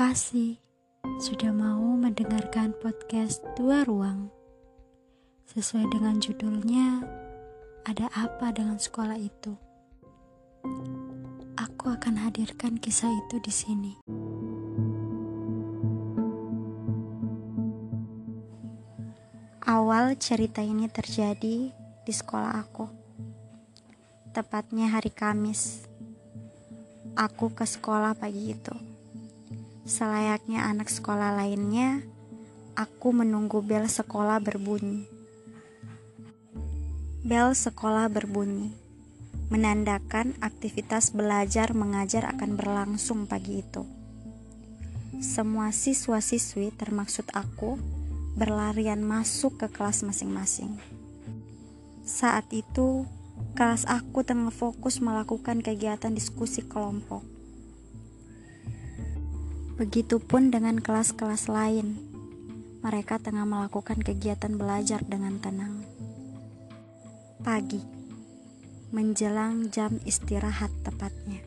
kasih sudah mau mendengarkan podcast Dua Ruang. Sesuai dengan judulnya, ada apa dengan sekolah itu? Aku akan hadirkan kisah itu di sini. Awal cerita ini terjadi di sekolah aku. Tepatnya hari Kamis. Aku ke sekolah pagi itu Selayaknya anak sekolah lainnya, aku menunggu bel sekolah berbunyi. Bel sekolah berbunyi, menandakan aktivitas belajar mengajar akan berlangsung pagi itu. Semua siswa-siswi termaksud aku berlarian masuk ke kelas masing-masing. Saat itu, kelas aku tengah fokus melakukan kegiatan diskusi kelompok. Begitupun dengan kelas-kelas lain. Mereka tengah melakukan kegiatan belajar dengan tenang. Pagi, menjelang jam istirahat tepatnya.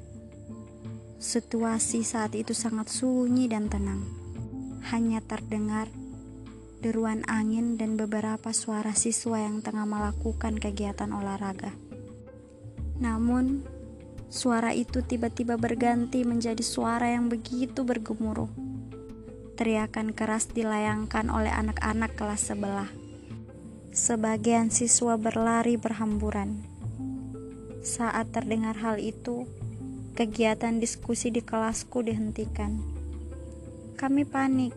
Situasi saat itu sangat sunyi dan tenang. Hanya terdengar deruan angin dan beberapa suara siswa yang tengah melakukan kegiatan olahraga. Namun, Suara itu tiba-tiba berganti menjadi suara yang begitu bergemuruh. Teriakan keras dilayangkan oleh anak-anak kelas sebelah. Sebagian siswa berlari berhamburan. Saat terdengar hal itu, kegiatan diskusi di kelasku dihentikan. Kami panik,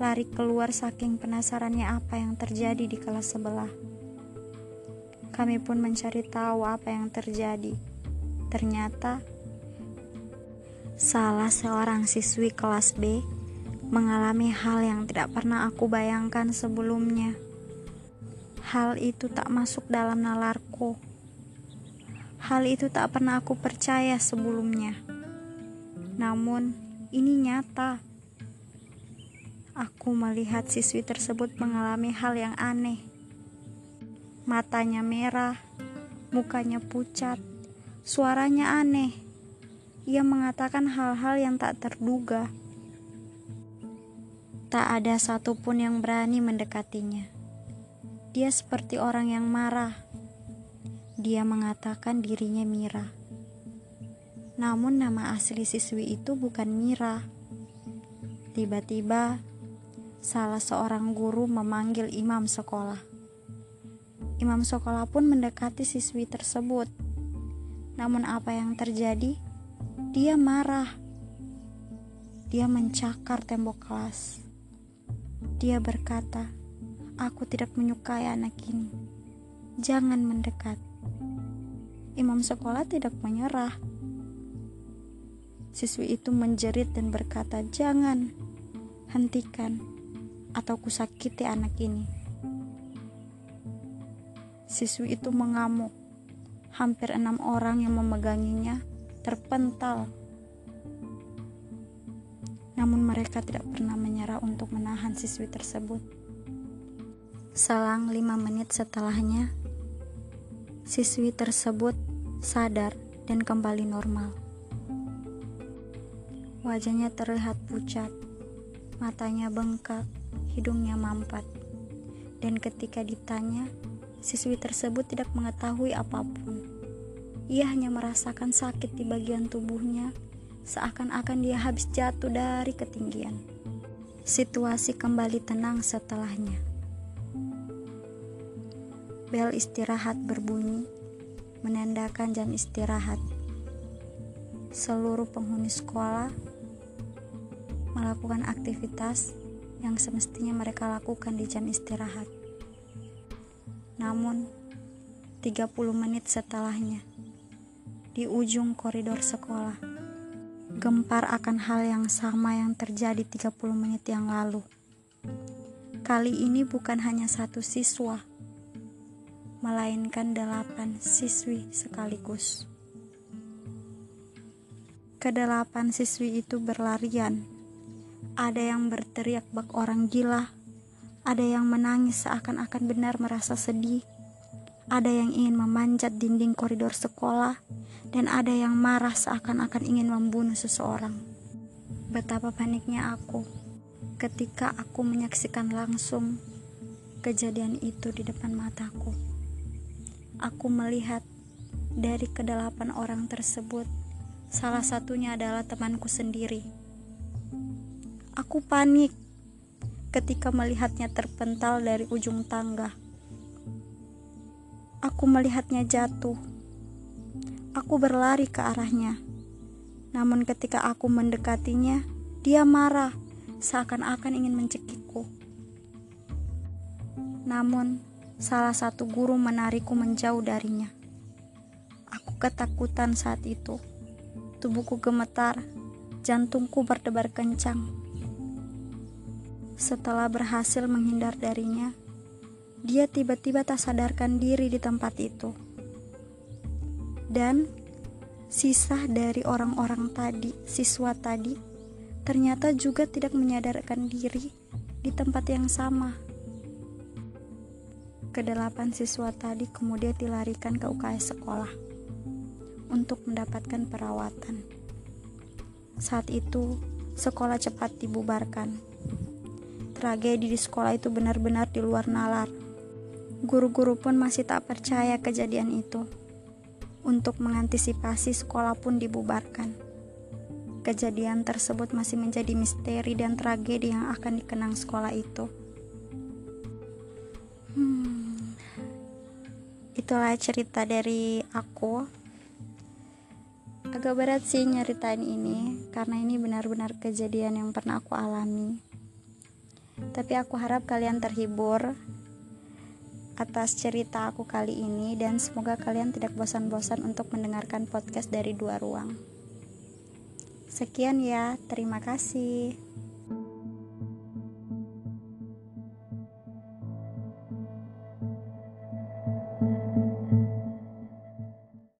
lari keluar saking penasarannya apa yang terjadi di kelas sebelah. Kami pun mencari tahu apa yang terjadi Ternyata salah seorang siswi kelas B mengalami hal yang tidak pernah aku bayangkan sebelumnya. Hal itu tak masuk dalam nalarku. Hal itu tak pernah aku percaya sebelumnya. Namun, ini nyata. Aku melihat siswi tersebut mengalami hal yang aneh. Matanya merah, mukanya pucat, Suaranya aneh. Ia mengatakan hal-hal yang tak terduga. Tak ada satupun yang berani mendekatinya. Dia seperti orang yang marah. Dia mengatakan dirinya Mira. Namun nama asli siswi itu bukan Mira. Tiba-tiba salah seorang guru memanggil imam sekolah. Imam sekolah pun mendekati siswi tersebut namun apa yang terjadi? Dia marah. Dia mencakar tembok kelas. Dia berkata, "Aku tidak menyukai anak ini. Jangan mendekat." Imam sekolah tidak menyerah. Siswi itu menjerit dan berkata, "Jangan, hentikan, atau kusakiti anak ini." Siswi itu mengamuk hampir enam orang yang memeganginya terpental. Namun mereka tidak pernah menyerah untuk menahan siswi tersebut. Selang lima menit setelahnya, siswi tersebut sadar dan kembali normal. Wajahnya terlihat pucat, matanya bengkak, hidungnya mampat. Dan ketika ditanya, Siswi tersebut tidak mengetahui apa pun. Ia hanya merasakan sakit di bagian tubuhnya, seakan-akan dia habis jatuh dari ketinggian. Situasi kembali tenang setelahnya. Bel istirahat berbunyi, menandakan jam istirahat. Seluruh penghuni sekolah melakukan aktivitas yang semestinya mereka lakukan di jam istirahat. Namun, 30 menit setelahnya, di ujung koridor sekolah, gempar akan hal yang sama yang terjadi 30 menit yang lalu. Kali ini bukan hanya satu siswa, melainkan delapan siswi sekaligus. Kedelapan siswi itu berlarian. Ada yang berteriak bak orang gila, ada yang menangis seakan-akan benar merasa sedih. Ada yang ingin memanjat dinding koridor sekolah dan ada yang marah seakan-akan ingin membunuh seseorang. Betapa paniknya aku ketika aku menyaksikan langsung kejadian itu di depan mataku. Aku melihat dari kedelapan orang tersebut, salah satunya adalah temanku sendiri. Aku panik ketika melihatnya terpental dari ujung tangga. Aku melihatnya jatuh. Aku berlari ke arahnya. Namun ketika aku mendekatinya, dia marah seakan-akan ingin mencekikku. Namun, salah satu guru menarikku menjauh darinya. Aku ketakutan saat itu. Tubuhku gemetar, jantungku berdebar kencang. Setelah berhasil menghindar darinya, dia tiba-tiba tak sadarkan diri di tempat itu. Dan sisa dari orang-orang tadi, siswa tadi, ternyata juga tidak menyadarkan diri di tempat yang sama. Kedelapan siswa tadi kemudian dilarikan ke UKS sekolah untuk mendapatkan perawatan. Saat itu, sekolah cepat dibubarkan. Tragedi di sekolah itu benar-benar di luar nalar. Guru-guru pun masih tak percaya kejadian itu. Untuk mengantisipasi, sekolah pun dibubarkan. Kejadian tersebut masih menjadi misteri dan tragedi yang akan dikenang sekolah itu. Hmm, itulah cerita dari aku. Agak berat sih nyeritain ini karena ini benar-benar kejadian yang pernah aku alami. Tapi aku harap kalian terhibur atas cerita aku kali ini dan semoga kalian tidak bosan-bosan untuk mendengarkan podcast dari dua ruang. Sekian ya, terima kasih.